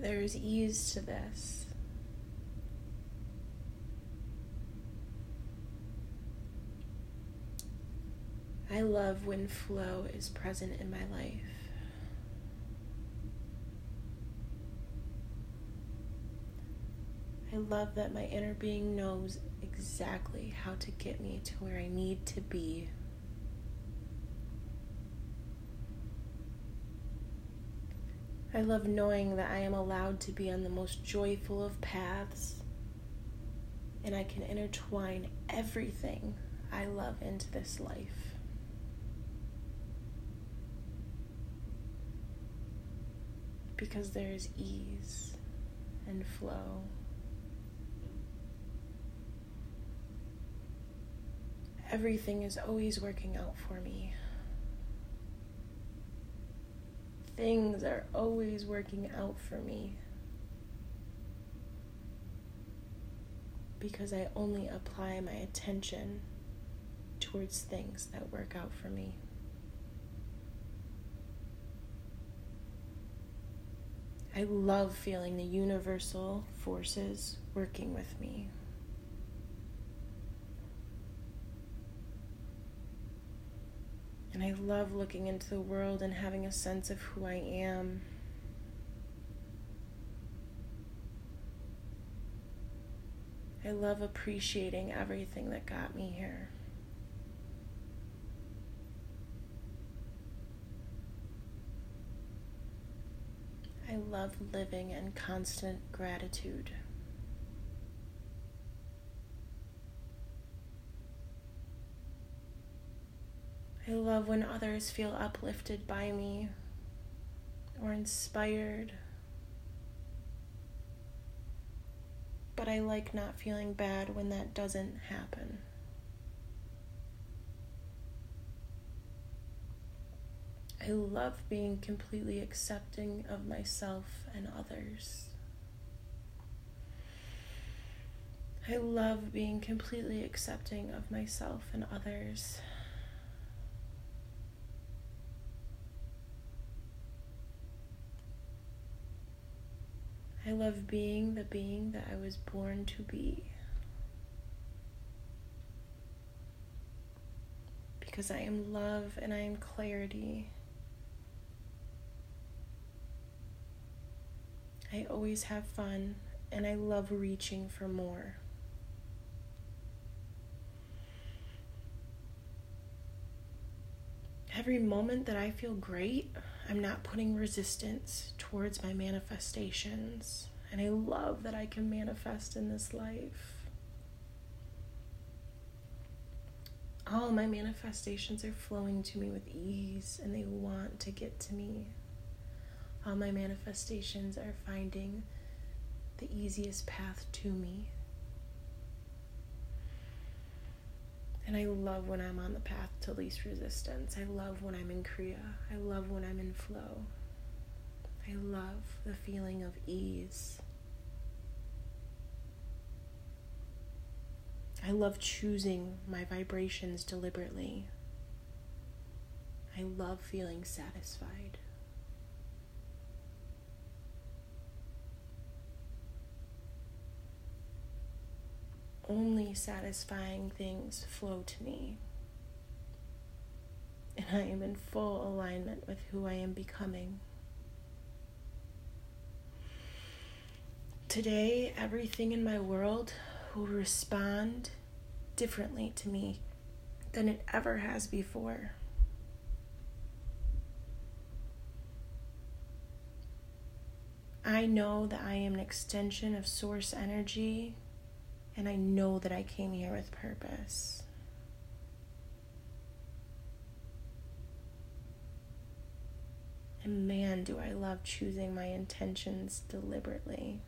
There's ease to this. I love when flow is present in my life. I love that my inner being knows exactly how to get me to where I need to be. I love knowing that I am allowed to be on the most joyful of paths and I can intertwine everything I love into this life. Because there is ease and flow. Everything is always working out for me. Things are always working out for me. Because I only apply my attention towards things that work out for me. I love feeling the universal forces working with me. And I love looking into the world and having a sense of who I am. I love appreciating everything that got me here. I love living in constant gratitude. I love when others feel uplifted by me or inspired. But I like not feeling bad when that doesn't happen. I love being completely accepting of myself and others. I love being completely accepting of myself and others. I love being the being that I was born to be. Because I am love and I am clarity. I always have fun and I love reaching for more. Every moment that I feel great, I'm not putting resistance towards my manifestations. And I love that I can manifest in this life. All my manifestations are flowing to me with ease and they want to get to me. All my manifestations are finding the easiest path to me. And I love when I'm on the path to least resistance. I love when I'm in Kriya. I love when I'm in flow. I love the feeling of ease. I love choosing my vibrations deliberately. I love feeling satisfied. Only satisfying things flow to me. And I am in full alignment with who I am becoming. Today, everything in my world will respond differently to me than it ever has before. I know that I am an extension of source energy and I know that I came here with purpose. And man, do I love choosing my intentions deliberately.